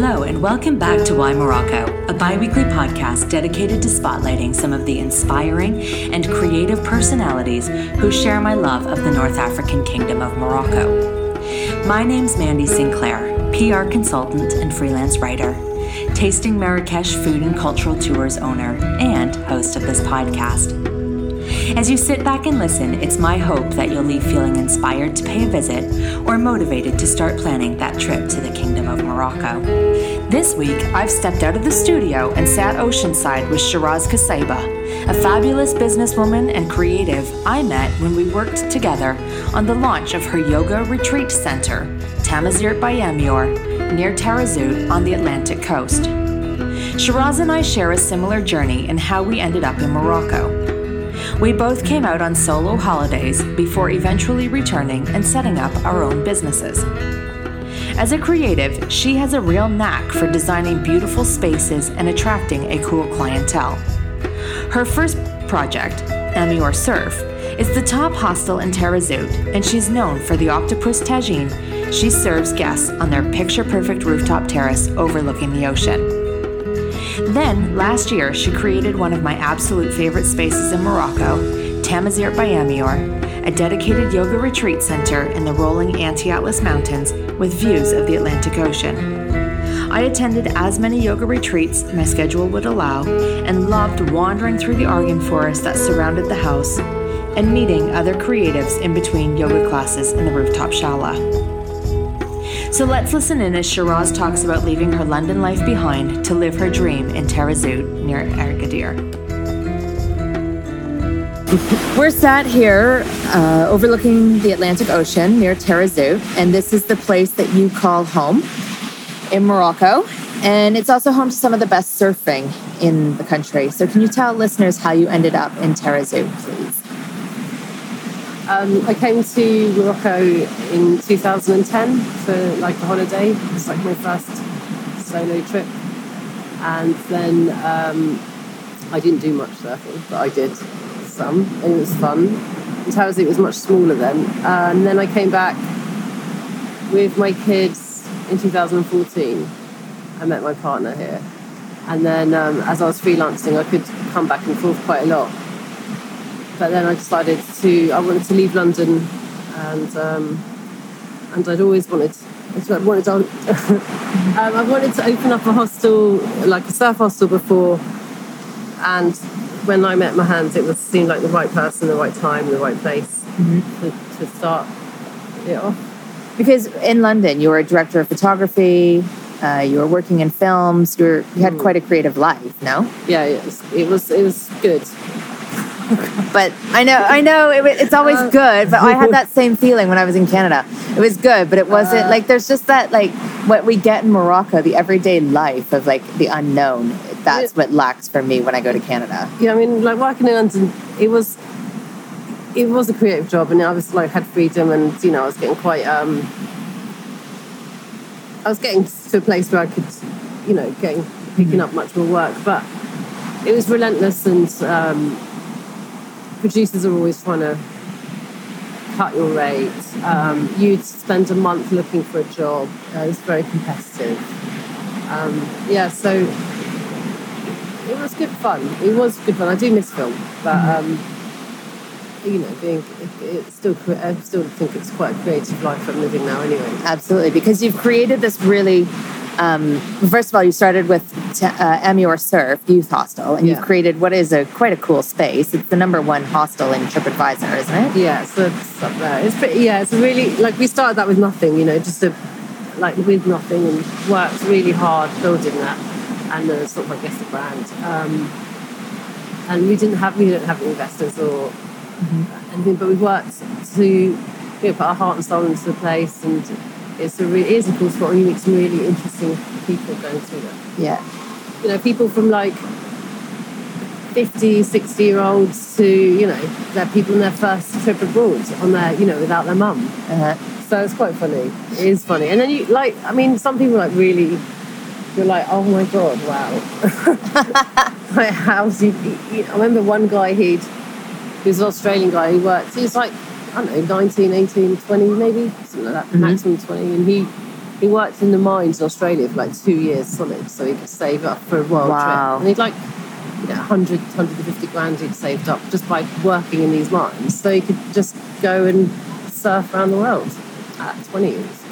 Hello, and welcome back to Why Morocco, a bi weekly podcast dedicated to spotlighting some of the inspiring and creative personalities who share my love of the North African Kingdom of Morocco. My name's Mandy Sinclair, PR consultant and freelance writer, tasting Marrakesh food and cultural tours owner, and host of this podcast. As you sit back and listen, it's my hope that you'll leave feeling inspired to pay a visit or motivated to start planning that trip to the Kingdom of Morocco. This week, I've stepped out of the studio and sat oceanside with Shiraz Kasaiba, a fabulous businesswoman and creative I met when we worked together on the launch of her yoga retreat center, Tamazirt by Amior, near Taghazout on the Atlantic coast. Shiraz and I share a similar journey in how we ended up in Morocco. We both came out on solo holidays before eventually returning and setting up our own businesses. As a creative, she has a real knack for designing beautiful spaces and attracting a cool clientele. Her first project, Amior Surf, is the top hostel in Taghazout, and she's known for the octopus tagine she serves guests on their picture perfect rooftop terrace overlooking the ocean. Then, last year, she created one of my absolute favorite spaces in Morocco, Tamazirt by Amior, a dedicated yoga retreat center in the rolling Anti Atlas Mountains with views of the Atlantic Ocean. I attended as many yoga retreats my schedule would allow and loved wandering through the Argan forest that surrounded the house and meeting other creatives in between yoga classes in the rooftop shala. So let's listen in as Shiraz talks about leaving her London life behind to live her dream in Taghazout near Agadir. We're sat here uh, overlooking the Atlantic Ocean near Taghazout, and this is the place that you call home in Morocco. And it's also home to some of the best surfing in the country. So, can you tell listeners how you ended up in Taghazout, please? Um, I came to Morocco in 2010 for like a holiday. It was like my first solo trip, and then um, I didn't do much surfing, but I did some, and it was fun. And Taghazout was much smaller then, uh, and then I came back with my kids in 2014. I met my partner here, and then um, as I was freelancing, I could come back and forth quite a lot but then I decided to I wanted to leave London, and um, and I'd always wanted I wanted to, um, I wanted to open up a hostel like a surf hostel before, and when I met Mahans, it was seemed like the right person, the right time, the right place mm-hmm. to, to start it off. Because in London, you were a director of photography. Uh, you were working in films. You, were, you had mm. quite a creative life, no? Yeah, it was, it was. It was good but I know, I know, it, it's always uh, good. But I had that same feeling when I was in Canada. It was good, but it wasn't uh, like there's just that like what we get in Morocco, the everyday life of like the unknown. That's what lacks for me when I go to Canada. Yeah, I mean, like working in London, it was it was a creative job, and I was like had freedom, and you know, I was getting quite um, I was getting to a place where I could, you know, getting picking up much more work, but it was relentless and. Um, producers are always trying to cut your rate. Um, you'd spend a month looking for a job. Uh, it's very competitive. Um, yeah, so it was good fun. It was good fun. I do miss film, but um, you know, being it's still I still think it's quite a creative life I'm living now. Anyway, absolutely, because you've created this really um, first of all, you started with t- uh, Amior Surf Youth Hostel, and yeah. you created what is a quite a cool space. It's the number one hostel in TripAdvisor, isn't it? Yeah, so it's up there. It's pretty, yeah, it's really like we started that with nothing, you know, just a, like with nothing, and worked really hard building that, and uh, sort of I guess the brand. Um, and we didn't have we didn't have investors or mm-hmm. anything, but we worked to you know, put our heart and soul into the place and it's a re- it is a and you meet some really interesting people going through there. Yeah. You know, people from like 50, 60 year olds to, you know, they're people in their first trip abroad on their, you know, without their mum. Uh-huh. So it's quite funny. It is funny. And then you like, I mean, some people like really, you're like, oh my God, wow. like, how's he, he, I remember one guy he'd, he was an Australian guy who worked, he was like I don't know, 19, 18, 20 maybe, something like that, mm-hmm. maximum 20. And he he worked in the mines in Australia for like two years solid, so he could save up for a world Wow. trip. And he'd like, you know, 100, 150 grand he'd saved up just by working in these mines. So he could just go and surf around the world at 20 years.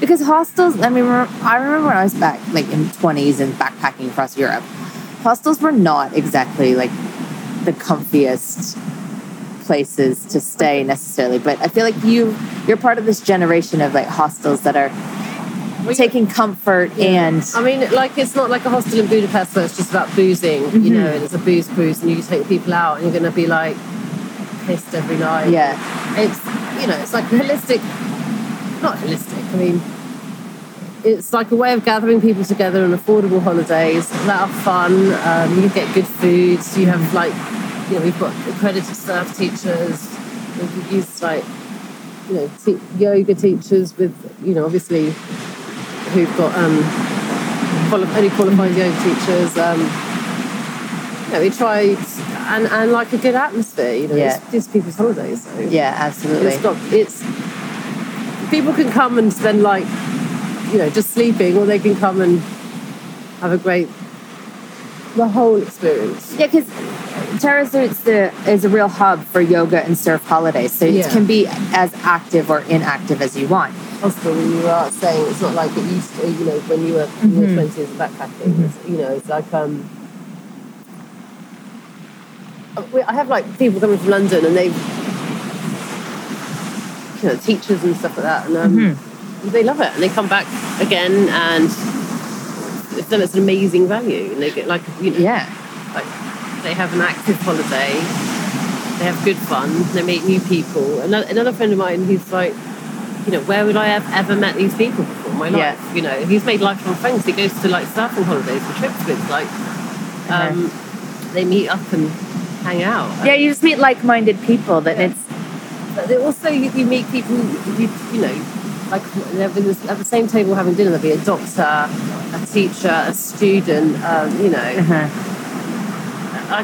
Because hostels, I mean, I remember when I was back, like in 20s and backpacking across Europe, hostels were not exactly like the comfiest places to stay necessarily. But I feel like you, you're part of this generation of like hostels that are Well, taking comfort and I mean, like it's not like a hostel in Budapest where it's just about boozing, Mm-hmm. you know, and it's a booze cruise, and you take people out, and you're to be like pissed every night. yeah, it's you know, it's like holistic, not holistic. I mean, it's like a way of gathering people together on affordable holidays that are fun. Um, you get good foods. You have like, you know, we've got accredited staff teachers. We've used like, you know, te- yoga teachers with, you know, obviously who've got um, quali- only qualified yoga teachers. Um, you know, we tried and and like a good atmosphere. You know, Yeah. it's, it's people's holidays. So yeah, absolutely. it's got it's people can come and spend like you know just sleeping, or they can come and have a great the whole experience. Yeah, because The is a real hub for yoga and surf holidays, so it can be as active or inactive as you want. Also, when you are saying it's not like it used to, you know, when you were in your Mhm. twenties and backpacking. It's, you know, it's like um. I have like people coming from London and they, you know, teachers and stuff like that, and um, they love it and they come back again and for them it's an amazing value and they get like you know Yeah, like they have an active holiday they have good fun they meet new people another, another friend of mine who's like you know where would i have ever met these people before in my Yeah. life you know he's made lifelong friends he goes to like surfing holidays for trips with like um, they meet up and hang out yeah. You just meet like-minded people. That Yeah. it's but they also you, you meet people you, you know like this- at the same table having dinner there'll be a doctor a teacher a student um, you know uh-huh.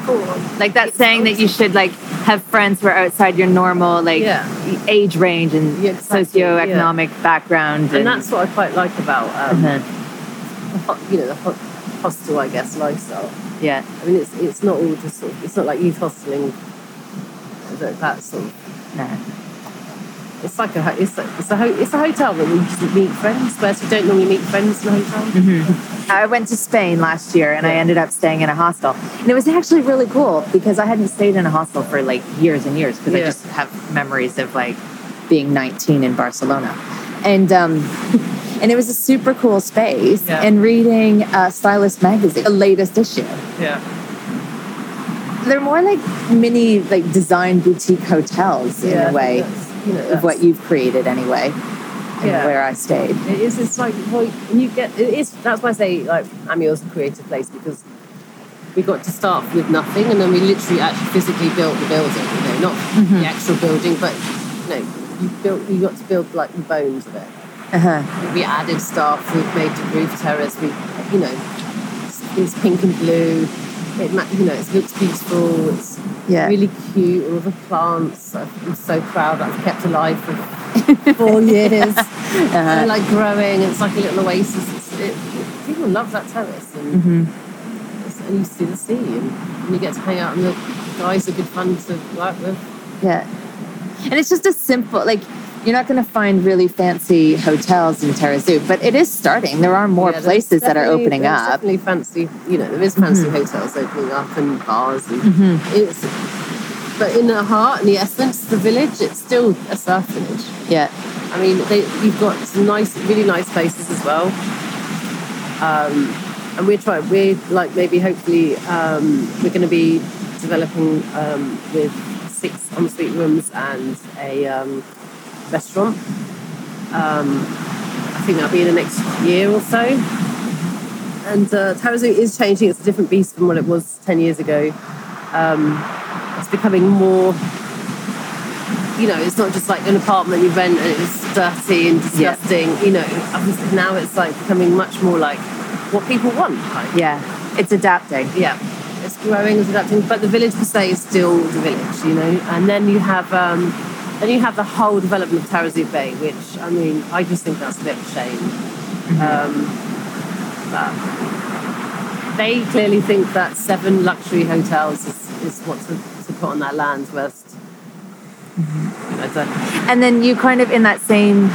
Call like that saying that you should like have friends who are outside your normal like Yeah. age range and Yeah, exactly, socioeconomic background. and that's what I quite like about um, uh the you know the ho- hostel I guess lifestyle. yeah, I mean it's it's not all just sort of, it's not like youth hosteling that, that sort of nah. It's like a it's a, it's a ho- it's a hotel that we just meet friends whereas we don't normally meet friends in a hotel. I went to Spain last year and I ended up staying in a hostel. And it was actually really cool because I hadn't stayed in a hostel for like years and years because I just have memories of like being 19 in Barcelona. And um and it was a super cool space Yeah. and reading uh, Stylist magazine, the latest issue. Yeah. They're more like mini like design boutique hotels in a way you know, of what you've created anyway and Yeah. where I stayed. It is. It's like well, you get. It is. That's why I say like Amiel's a creative place because we got to start with nothing and then we literally actually physically built the building. You know, not Mm-hmm. the actual building, but you know, you built. You got to build like the bones of it. Uh-huh. We added stuff. We've made the roof terrace. We, you know, it's pink and blue. It, you know, it looks beautiful. It's Yeah. really cute. All the plants. I'm so proud that I've kept alive for four years. Uh-huh. They're like growing. It's like a little oasis. It's, it, it- people love that terrace, and, Mm-hmm. it's, and you see the sea, and, and you get to hang out, and the guys are good fun to work with. Yeah. And it's just a simple, like, you're not going to find really fancy hotels in Taghazout, but it is starting. There are more Yeah, places that are opening up. Mm-hmm. Definitely fancy, you know, there is fancy hotels opening up and bars, and it's. But in the heart and the essence, of the village, it's still a surf village. Yeah. I mean, they, you've got some nice, really nice places as well. Um, and we're trying, we're like maybe hopefully um, we're going to be developing um, with six ensuite rooms and a um, restaurant. Um, I think that'll be in the next year or so. And uh, Taghazout is changing. It's a different beast from what it was 10 years ago. Um, it's becoming more you know, it's not just like an apartment you rent and it's dirty and Yeah. disgusting. You know, obviously now it's like becoming much more like what people want. Of. Yeah. It's adapting. Yeah, it's growing, it's adapting, but the village per se is still the village, you know. And then you have um, then you have the whole development of Taghazout Bay, which I mean, I just think that's a bit of a shame. Um, but they clearly think that seven luxury hotels is, is what to, to put on that land. Whereas I don't. And then you kind of in that same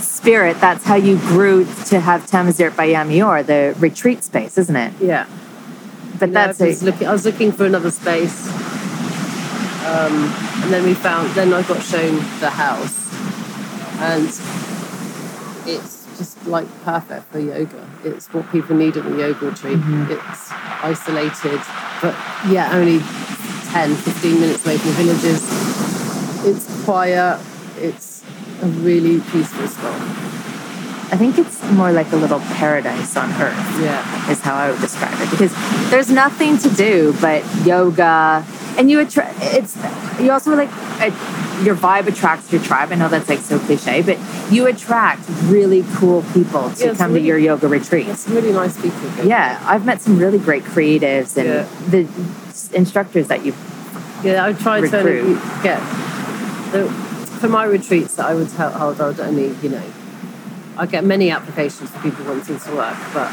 spirit, that's how you grew to have Tamazirt by Amior, the retreat space, isn't it? Yeah. But You know, that's I a, was, looking, I was looking for another space, um, and then we found. Then I got shown the house, and it's just like perfect for yoga. It's what people need at a yoga retreat. It's isolated, but yeah, only 10, 15 minutes away from the villages. It's quiet. It's a really peaceful spot. I think it's more like a little paradise on earth. Yeah. is how I would describe it because there's nothing to do but yoga, and you attract. It's you also like uh, your vibe attracts your tribe. I know that's like so cliche, but you attract really cool people to Yeah, come really- to your yoga retreats. It's really nice people. Yeah, I've met some really great creatives and Yeah. the instructors that you. Yeah, I try to recruit. get the, for my retreats that I would tell, hold. I would only, you know, I get many applications for people wanting to work, but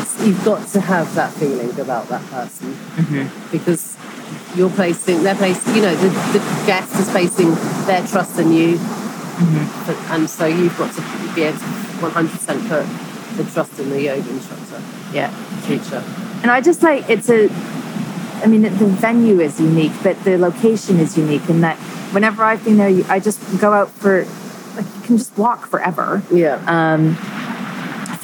it's you've got to have that feeling about that person Mm-hmm. because you're placing, they're placing, you know, the, the guest is placing their trust in you, Mm-hmm. but, and so you've got to be able to 100% put the trust in the yoga instructor, Yeah, teacher. and I just like it's a. I mean, the venue is unique, but the location is unique in that whenever I've been there, I just go out for like you can just walk forever. Yeah. um,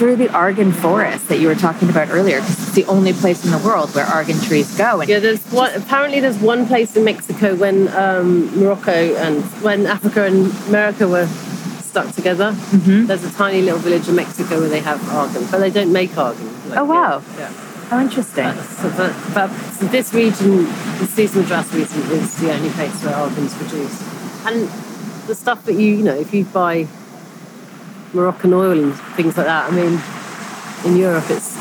through the argan forest that you were talking about earlier because it's the only place in the world where argan trees go. And Yeah, there's one. Apparently, there's one place in Mexico when um, Morocco and when Africa and America were stuck together. Mm-hmm. There's a tiny little village in Mexico where they have argan, but they don't make argan. like Oh, wow. here. Yeah. how interesting. But, so, but, but so this region, the Souss-Massa-Draa region, is the only place where argan's produced. And the stuff that you, you know, if you buy Moroccan oil and things like that, I mean, in Europe, it's.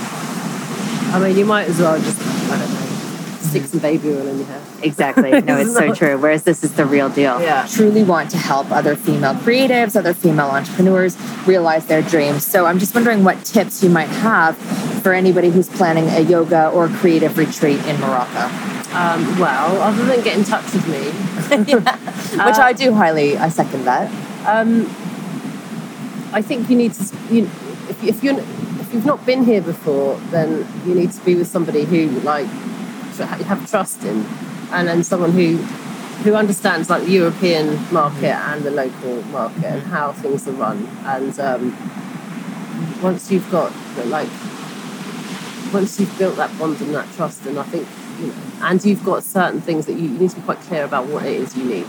I mean, you might as well just, I don't know, stick some baby oil in your hair. Exactly. No, it's so true. Whereas this is the real deal. Yeah. Truly want to help other female creatives, other female entrepreneurs realize their dreams. So I'm just wondering what tips you might have for anybody who's planning a yoga or creative retreat in Morocco, Um, well, other than get in touch with me, which I do highly, I second that. um, I think you need to. You, if, if you if you've not been here before, then you need to be with somebody who like have trust in, and then someone who who understands like the European market and the local market and how things are run. And um, once you've got like once you've built that bond and that trust, and I think you know, and you've got certain things that you, you need to be quite clear about what it is you need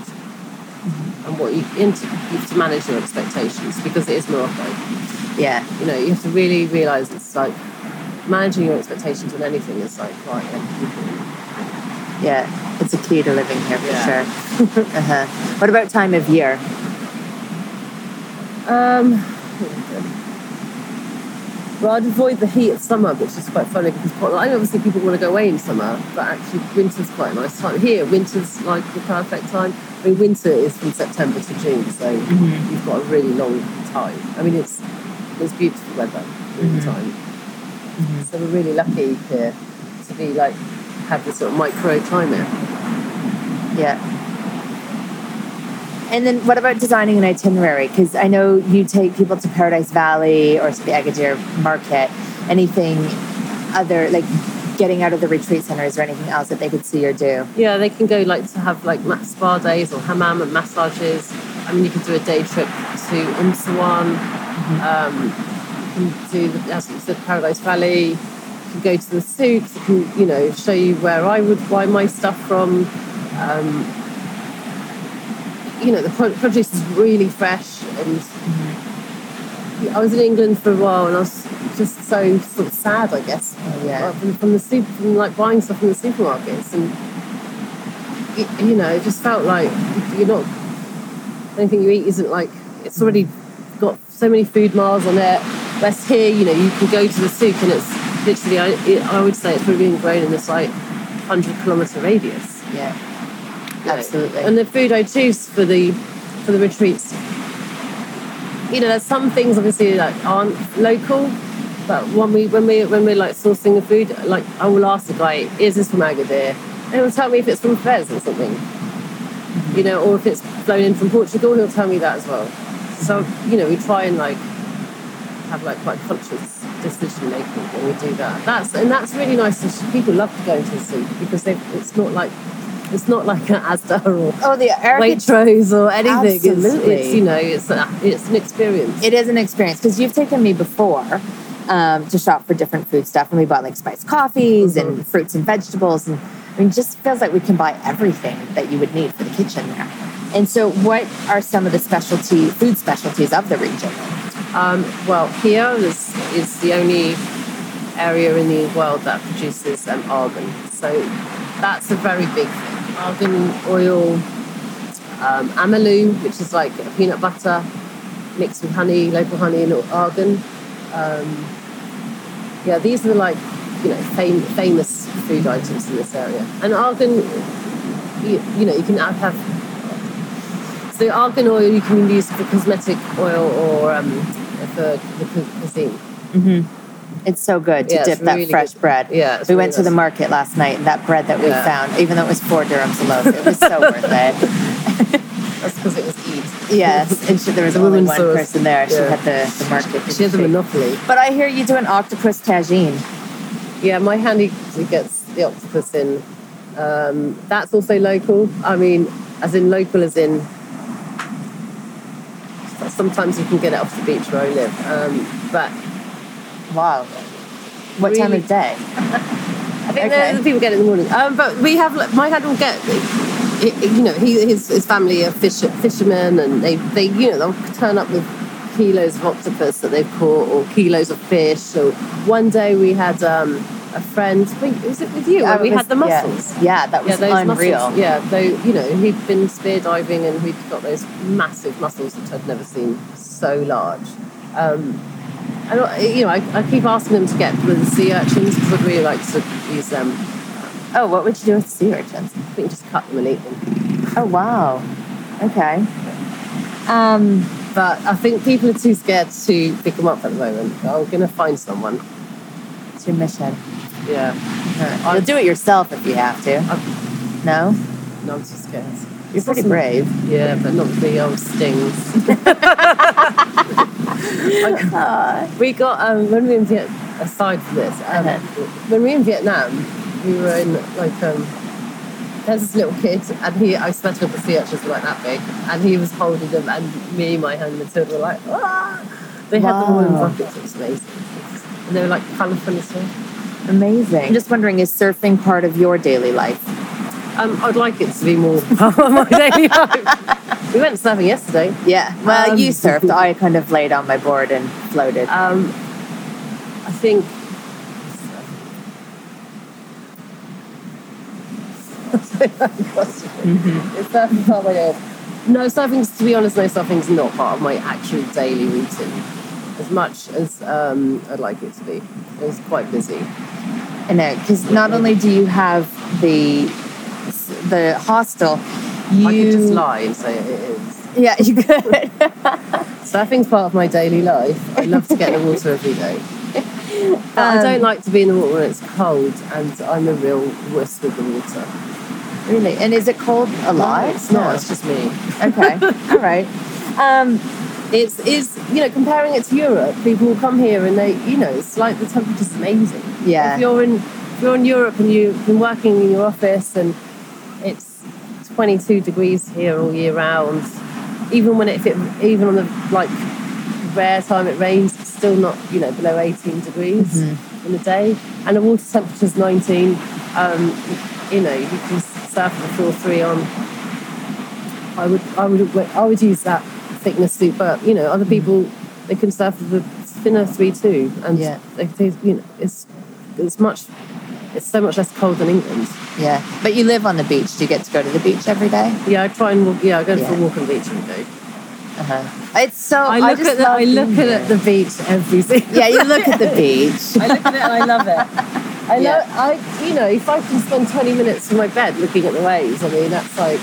and what you, into, you have to manage your expectations because it is Morocco. Yeah. You know, you have to really realise it's like managing your expectations on anything is like quite important. Yeah. It's a key to living here for Yeah. sure. uh-huh. What about time of year? Um, well, I'd avoid the heat of summer, which is quite funny because know obviously people want to go away in summer, but actually winter's quite a nice time. Here, winter's like the perfect time. I mean, winter is from September to June, so mm-hmm. you've got a really long time. I mean, it's it's beautiful weather all the mm-hmm. time. Mm-hmm. So we're really lucky here to be like have this sort of micro climate. Yeah. And then what about designing an itinerary? Because I know you take people to Paradise Valley or to the Agadir Market. Anything other, like getting out of the retreat center, is there anything else that they could see or do? Yeah, they can go like to have like spa days or hammam and massages. I mean, you can do a day trip to Imsouane. Um, you can do, the, as you said, Paradise Valley. You can go to the souks. You can, you know, show you where I would buy my stuff from. Um, you know, the produce is really fresh. And I was in England for a while, and I was just so sort of sad, I guess. Oh, yeah. From, from the super, from like buying stuff from the supermarkets, and y- you know, it just felt like you're not anything you eat isn't like it's already got so many food miles on it. Whereas here, you know, you can go to the souk and it's literally, I, it, I would say it's probably being grown in this like hundred kilometre radius. Yeah. Absolutely. And the food I choose for the for the retreats, you know, there's some things obviously that aren't local, but when we when we when we're like sourcing the food, like I will ask the guy, is this from Agadir? And he'll tell me if it's from Fez or something. You know, or if it's flown in from Portugal, he'll tell me that as well. So, you know, we try and like have like quite conscious decision making when we do that. That's and that's really nice. People love to go into the soup because they it's not like it's not like an Asda or Oh, the Erica Waitrose or anything. It's, Absolutely. it's you know it's a, it's an experience. It is an experience because you've taken me before um, to shop for different food stuff, and we bought like spiced coffees Mm-hmm. and fruits and vegetables, and I mean, it just feels like we can buy everything that you would need for the kitchen there. And so, what are some of the specialty food specialties of the region? Um, well, here is is the only area in the world that produces um, argan. So that's a very big thing. Argan oil, um, amalu, which is like peanut butter mixed with honey, local honey and argan. Um, yeah, these are like you know fam- famous food items in this area. And argan, you, you know, you can have, so argan oil you can use for cosmetic oil or um, for the cu- cuisine. It's so good to Yeah, dip that really fresh good. bread. Yeah, we really went to the market last night, and that bread that we Yeah. found, even though it was four dirhams a loaf, it was so worth it. That's because it was Eid. Yes, and she, there was The only woman one saw person there. She had the, the market. She has a didn't monopoly. But I hear you do an octopus tagine. Yeah, my handy gets the octopus in. Um, that's also local. I mean, as in local, as in. Sometimes you can get it off the beach where I live, um, but Wow. What time Really? of day? I think Okay. the, people get it in the morning. Um, but we have my dad will get, you know, he, his his family are fish, fishermen, and they they you know they'll turn up with kilos of octopus that they've caught or kilos of fish. So one day we had um, a friend. Wait, was it with you? Uh, we was- had the yeah. mussels. Yeah, that was those unreal. Mussels, yeah, though you know he'd been spear diving and we'd got those massive mussels which I'd never seen so large. Um, I- you know, I, I keep asking them to get with the sea urchins because I'd really like to use them. Oh, what would you do with sea urchins? I think just cut them and eat them. Oh, wow. Okay. Um, But I think people are too scared to pick them up at the moment. I'm going to find someone. it's your mission. Yeah. You'll do it yourself if you have to. I'm, No? no, I'm too scared. You're pretty brave. Yeah, but not the old stings. we got um, when we were in Vietnam. Aside from this, um, Uh-huh. when we were in Vietnam, we were in like um, there's this little kid, and he I swear to God, the sea urchins were like that big, and he was holding them, and me, my hand, and Matilda were like, ah! They had them all in buckets. It was amazing, and they were like colourful as well. Amazing. I'm just wondering, is surfing part of your daily life? Um, I'd like it to be more my daily life. We went surfing yesterday. Yeah. Well, Um, you surfed. I kind of laid on my board and floated. Um, I think. Is surfing part of my day? No, surfing's, to be honest, no, surfing's not part of my actual daily routine. As much as um, I'd like it to be. It's quite busy. I know, because not only do you have the the hostel, you I could just lie and say it is. Yeah, you could. Surfing's part of my daily life. I love to get in the water every day. But I Um, don't like to be in the water when it's cold, and I'm a real wuss with the water. really. And is it cold a lot? No, it's not. It's just me. Okay. All right. Um, It's is you know comparing it to Europe, people will come here and they you know it's like the temperature's amazing. Yeah. If you're in if you're in Europe and you've been working in your office and it's 22 degrees here all year round, even when it, if it even on the like rare time it rains, it's still not you know below 18 degrees in the day, and the water temperature's 19. Um, you know you can surf with a full three on. I would I would I would use that thickness suit, but you know other people they can surf with a thinner three two, and Yeah. they, they, you know it's it's much it's so much less cold than England. yeah. But you live on the beach. Do you get to go to the beach every day? Yeah, I try and walk, yeah I go for a Yeah. walk on the beach every day. Uh-huh. It's so. I look just at the, love I look being at the beach every single. Yeah, you look at the beach. I look at it and I love it. I Yeah. know. I you know if I can spend twenty minutes from my bed looking at the waves, I mean that's like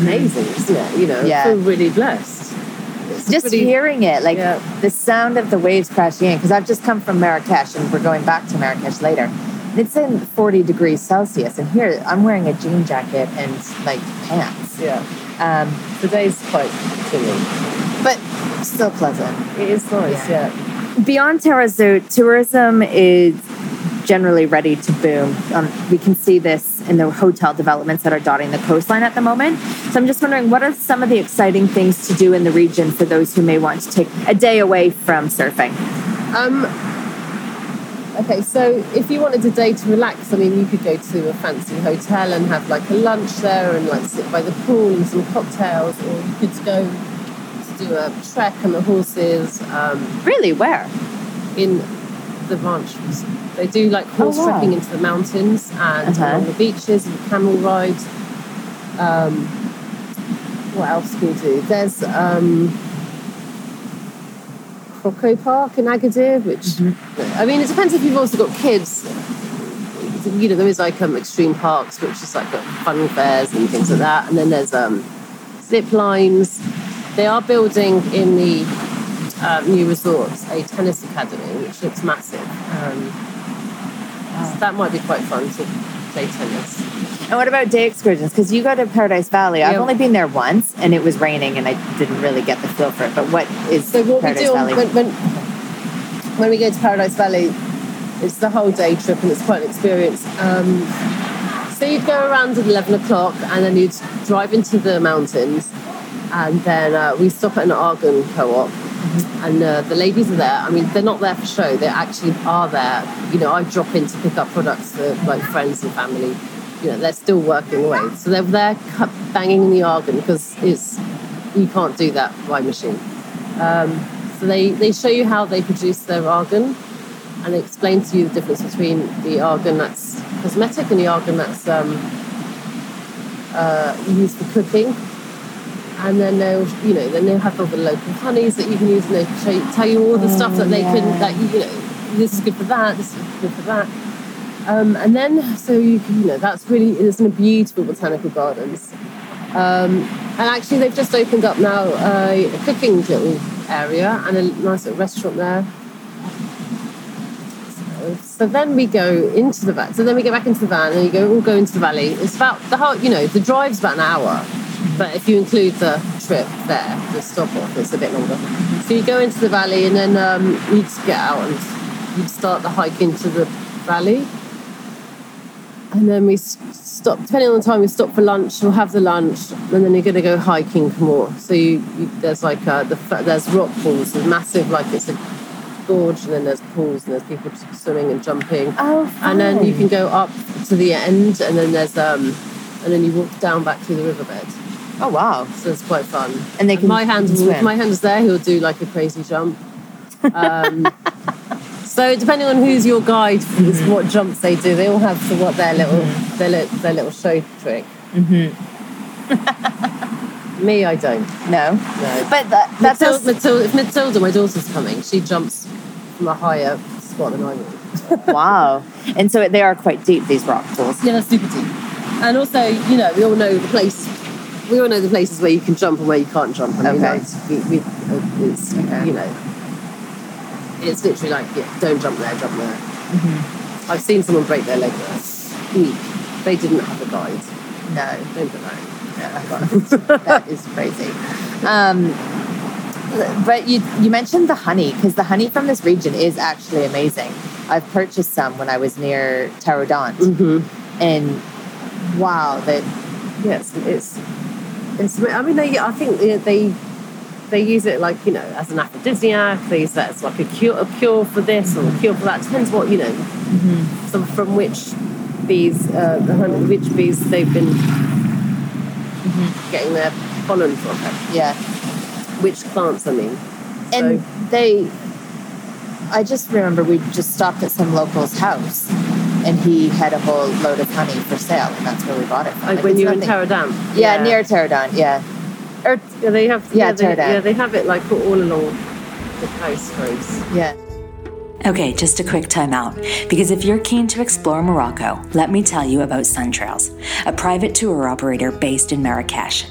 amazing, isn't it? You know. Yeah. I feel really blessed. It's just pretty- hearing it, like Yeah. the sound of the waves crashing in, because I've just come from Marrakesh and we're going back to Marrakesh later. It's in 40 degrees Celsius, and here I'm wearing a jean jacket and like pants, Yeah, um, today's quite chilly. but still pleasant. It is nice. Yeah. Yeah. Beyond Taghazout, tourism is generally ready to boom. Um, we can see this in the hotel developments that are dotting the coastline at the moment. So I'm just wondering, what are some of the exciting things to do in the region for those who may want to take a day away from surfing? Um, okay, so if you wanted a day to relax, I mean, you could go to a fancy hotel and have like a lunch there and like sit by the pool and some cocktails, or you could go to do a trek on the horses um, Really, where? in the ranches. They do like horse Oh, wow. trekking into the mountains and Uh-huh. along the beaches and camel rides. Um, what else can you do? There's um, Croco Park in Agadir, which I mean, it depends if you've also got kids. You know, there is like um, extreme parks, which is like got fun fairs and things like that, and then there's um, zip lines. They are building in the uh, new resorts a tennis academy, which looks massive. Um, so that might be quite fun to play tennis. And what about day excursions? Because you go to Paradise Valley. I've only been there once, and it was raining, and I didn't really get the feel for it. But what is So what Paradise we do Valley? when, when when we go to Paradise Valley, it's the whole day trip and it's quite an experience. Um, so you'd go around at eleven o'clock and then you'd drive into the mountains, and then uh, we stop at an argan co-op. And uh, the ladies are there. I mean, they're not there for show. They actually are there. You know, I drop in to pick up products for like friends and family. You know, they're still working away. So they're there banging in the argan because it's you can't do that by machine. Um, so they, they show you how they produce their argan and they explain to you the difference between the argan that's cosmetic and the argan that's um, uh, used for cooking. And then they'll, you know, then they'll have all the local honeys that you can use, and they show you, tell you all the stuff that they can, that you know, this is good for that, this is good for that. Um, and then, so you you know, that's really, it's in a beautiful botanical gardens. Um, and actually, they've just opened up now a, a cooking little area and a nice little restaurant there. So, so then we go into the van. So then we get back into the van and you go all go into the valley. It's about the whole, you know, the drive's about an hour, but if you include the trip there, the stop off, it's a bit longer. So you go into the valley and then um, you'd get out and you'd start the hike into the valley. And then we stop, depending on the time, we stop for lunch. We'll have the lunch, and then you're going to go hiking more. So you, you, there's like uh, the there's rock pools, there's massive like it's a gorge, and then there's pools, and there's people swimming and jumping. Oh, And then you can go up to the end, and then there's um, and then you walk down back through the riverbed. Oh wow! So it's quite fun. And they can my hand, my hand is there, he'll do like a crazy jump. Um, so depending on who's your guide, is Mm-hmm. what jumps they do. They all have to what their little their, li- their little show trick. Mm-hmm. Me, I don't. No, No. but that, that's Matilda, Matilda, if Matilda, my daughter's coming, she jumps from a higher spot than I would. wow. And so they are quite deep. These rock pools. Yeah, super deep. And also, you know, we all know the place. We all know the places where you can jump and where you can't jump. I mean, Okay. like, we, we, it's Okay. you know, it's literally like, yeah, don't jump there, jump there. Mm-hmm. I've seen someone break their leg there. They didn't have a guide. No, Don't put that. in. that is crazy. Um, but you you mentioned the honey because the honey from this region is actually amazing. I've purchased some when I was near Taroudant, Mm-hmm. and wow, that Yes, it's, it's. I mean, they. I think they, they use it like you know as an aphrodisiac. They use that as like a cure, a cure for this or a cure for that. Depends what you know. So from which bees, uh, the honey, which bees they've been getting their pollen from, yeah, which plants I mean. and So- they. I just remember we just stopped at some local's house, and he had a whole load of honey for sale, and that's where we bought it from. Like Like, when it's you're in nothing- Taradam. yeah, near Taroudant, yeah. Or Yeah, they have. Yeah, they, yeah, they have it like all along the coast roads. yeah. Okay, just a quick timeout. Because if you're keen to explore Morocco, let me tell you about Sun Trails, a private tour operator based in Marrakesh.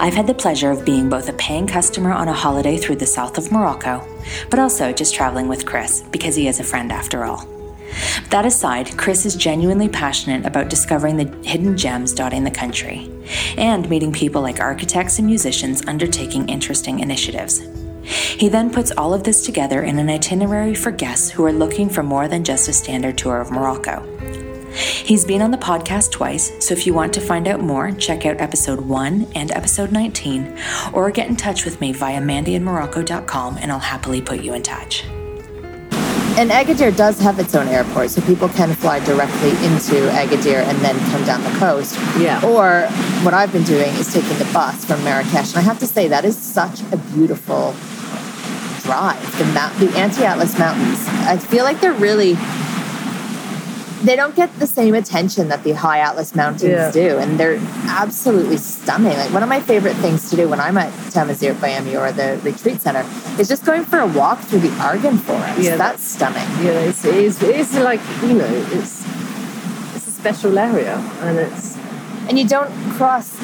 I've had the pleasure of being both a paying customer on a holiday through the south of Morocco, but also just traveling with Chris because he is a friend after all. That aside, Chris is genuinely passionate about discovering the hidden gems dotting the country and meeting people like architects and musicians undertaking interesting initiatives. He then puts all of this together in an itinerary for guests who are looking for more than just a standard tour of Morocco. He's been on the podcast twice, so if you want to find out more, check out episode 1 and episode 19, or get in touch with me via mandyinmorocco.com and I'll happily put you in touch. And Agadir does have its own airport, so people can fly directly into Agadir and then come down the coast. Yeah. Or what I've been doing is taking the bus from Marrakesh, and I have to say that is such a beautiful drive. The mount, the Anti-Atlas Mountains. I feel like they're really. They don't get the same attention that the High Atlas Mountains Yeah. do, and they're absolutely stunning. Like one of my favorite things to do when I'm at Tamazirt by Amior the retreat center is just going for a walk through the Argan Forest. Yeah, that's stunning. Yeah, it's, it is, it is like, you know, it's, it's a special area and it's, And you don't cross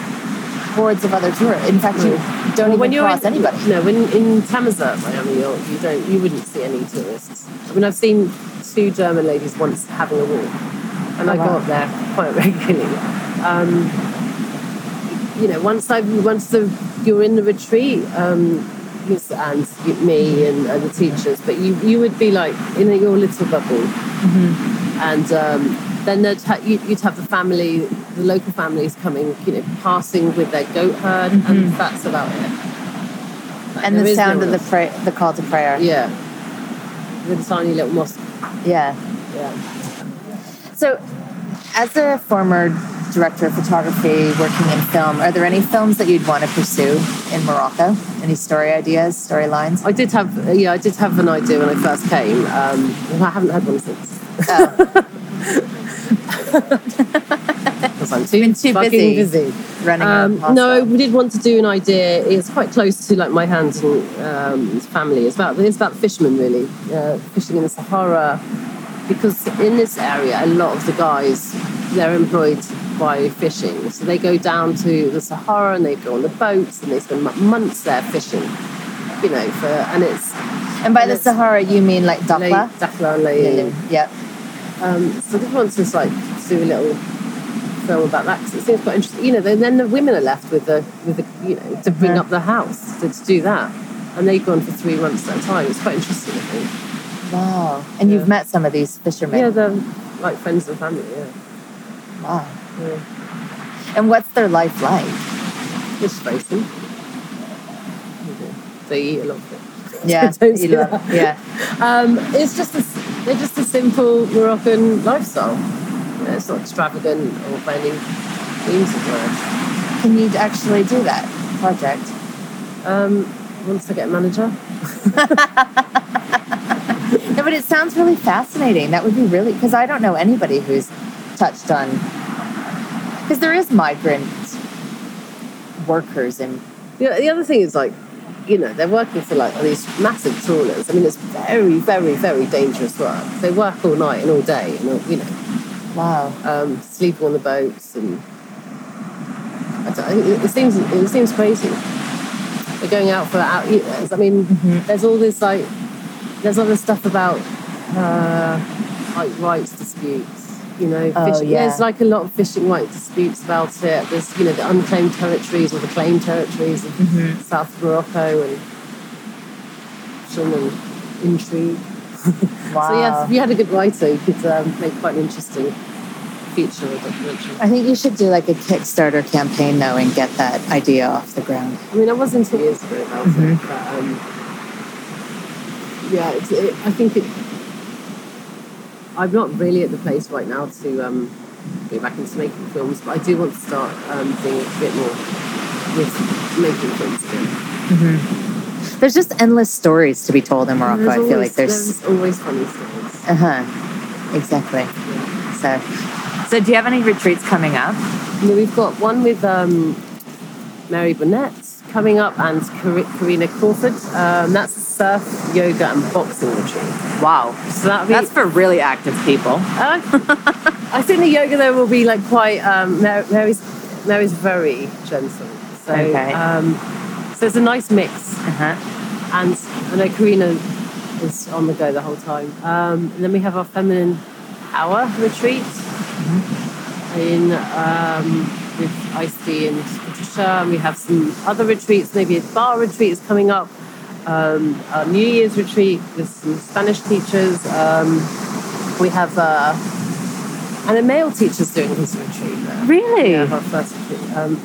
hordes of other tourists. In fact, you don't Well, even cross in, anybody. No, when in Miami, you're, you don't, you wouldn't see any tourists. I mean, I've seen two German ladies once having a walk, and I Oh, go up there quite regularly. Um, you know, once I once the you're in the retreat, um, and me and, and the teachers, but you you would be like in your little bubble, Mm-hmm. and um, then they'd ha- you- you'd have the family, the local families coming, you know, passing with their goat herd, and that's about it. Like, Mm-hmm. And the sound no of the pray- the call to prayer. yeah, with a tiny little mosque. Yeah. Yeah. So, as a former director of photography working in film, are there any films that you'd want to pursue in Morocco? Any story ideas, storylines? I did have, yeah, I did have an idea when I first came, um, I haven't had one since. Oh, Because I'm too, too busy busy. running Um, no, we did want to do an idea. It's quite close to like my hands and um, family. It's about it's about fishermen really, uh, fishing in the Sahara, because in this area a lot of the guys they're employed by fishing, so they go down to the Sahara and they go on the boats and they spend months there fishing. You know, for and it's And by and the Sahara, you mean like Dakhla? Dakhla. Yep. Um, so I just want to do a little film about that because it seems quite interesting. You know, then, then the women are left with the with the you know to bring Mhm. up the house to, to do that, and they've gone for three months at a time. It's quite interesting, I think. Wow. And Yeah. you've met some of these fishermen. Yeah, they're like friends and family. Yeah, Wow. yeah. And what's their life like? Fish racing. They eat a lot of it. Yeah. Don't you love- yeah. Um, it's just a, they're just a simple Moroccan lifestyle. You know, it's not extravagant or by any means of words. Can you actually do that project? Um, once I get a manager. No, but it sounds really fascinating. That would be really because I don't know anybody who's touched on because there is migrant workers in The, the other thing is like, you know, they're working for like these massive trawlers. I mean, it's very, very, very dangerous work. They work all night and all day, and all, you know, wow. um, sleeping on the boats, and I don't, it, it seems it seems crazy. They're going out for out. I mean, there's all this like, there's other stuff about uh, like rights disputes. You know, Oh, fishing. yeah. there's like a lot of fishing rights disputes about it. There's you know the unclaimed territories or the claimed territories of Mm-hmm. South Morocco and and intrigue. Wow. So yes, if you had a good writer, you could um, make quite an interesting feature or documentary. I think you should do like a Kickstarter campaign though and get that idea off the ground. I mean, I was into years ago about it, but um, yeah, it's, it, I think it. I'm not really at the place right now to um, go back into making films, but I do want to start um, doing a bit more with making films again. There's just endless stories to be told in Morocco. There's I feel like there's there's always funny stories. uh huh exactly. So, so do you have any retreats coming up? Know, we've got one with um, Mary Burnett coming up and Karina Crawford. Um, that's surf, yoga, and boxing retreat. Wow. So that'll. That's for really active people. Uh, I think the yoga there will be like quite. Um, Mary- Mary's Mary's very gentle. So Okay. um, so it's a nice mix. Uh-huh. And I know Karina is on the go the whole time. Um, and then we have our feminine power retreat in um, with Icy and Patricia. And we have some other retreats. Maybe a bar retreat is coming up. Um, our New Year's retreat with some Spanish teachers. Um, we have uh, and a male teacher's doing his retreat there. Really? Yeah, our first retreat. Um,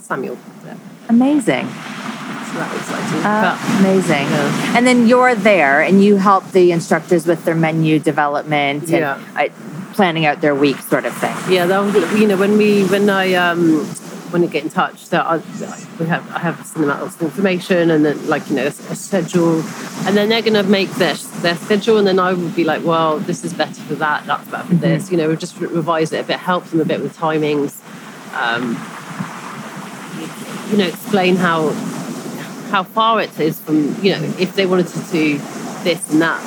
Samuel. Yeah, Amazing. so that was. Uh, amazing. Yeah. And then you're there and you help the instructors with their menu development and Yeah. uh, planning out their week sort of thing. Yeah, that was, you know when we when I um when I get in touch, that I, we have I have out lots of information and then like you know a, a schedule, and then they're going to make their their schedule, and then I would be like, well, this is better for that, that's better for this. You know, we just revise it a bit, help them a bit with timings. Um, you know, explain how how far it is from you know if they wanted to do this and that,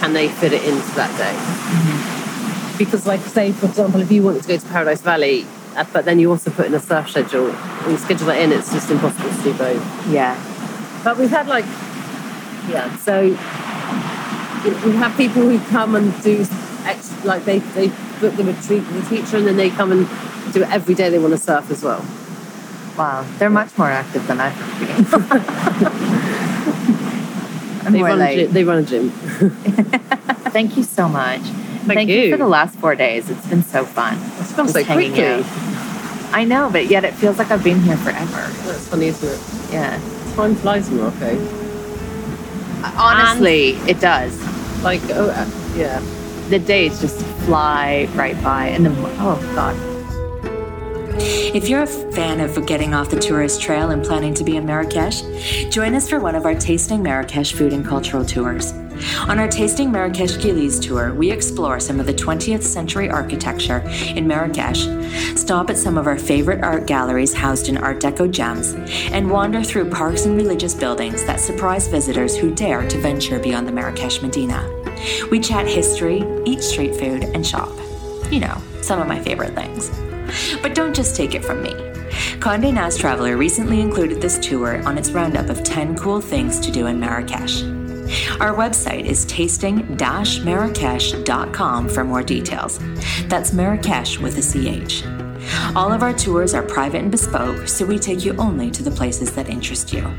can they fit it into that day? because like say for example if you wanted to go to paradise valley uh, but then you also put in a surf schedule and schedule that in it's just impossible to do both Yeah. but we've had like yeah so we have people who come and do ex- like they they book the retreat with the teacher and then they come and do it every day they want to surf as well Wow. They're much more active than I thought. I'm they run, a like, gym, they run a gym thank you so much. Thank, you. you. for the last four days. It's been so fun. it's Just so quickly out. I know, but yet it feels like I've been here forever. that's funny isn't it Yeah. time flies in Morocco Honestly, it does. like oh uh, yeah The days just fly right by. And the, oh, God. If you're a fan of getting off the tourist trail and planning to be in Marrakesh, join us for one of our Tasting Marrakesh food and cultural tours. On our Tasting Marrakesh Gueliz tour, we explore some of the 20th century architecture in Marrakesh, stop at some of our favorite art galleries housed in Art Deco gems, and wander through parks and religious buildings that surprise visitors who dare to venture beyond the Marrakesh Medina. We chat history, eat street food, and shop. You know, some of my favorite things. But don't just take it from me. Condé Nast Traveler recently included this tour on its roundup of 10 cool things to do in Marrakesh. Our website is tasting-marrakesh.com for more details. That's Marrakesh with a CH. All of our tours are private and bespoke, so we take you only to the places that interest you.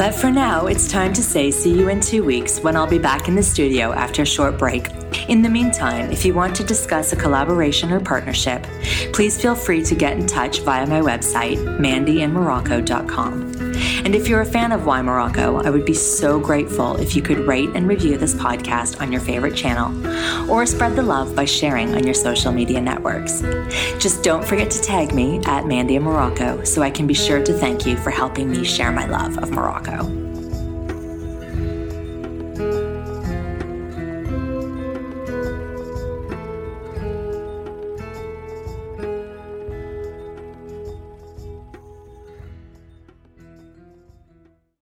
But for now, it's time to say see you in two weeks when I'll be back in the studio after a short break. In the meantime, if you want to discuss a collaboration or partnership, please feel free to get in touch via my website, mandyinmorocco.com. And if you're a fan of Why Morocco, I would be so grateful if you could rate and review this podcast on your favorite channel or spread the love by sharing on your social media networks. Just don't forget to tag me at Mandy Morocco so I can be sure to thank you for helping me share my love of Morocco.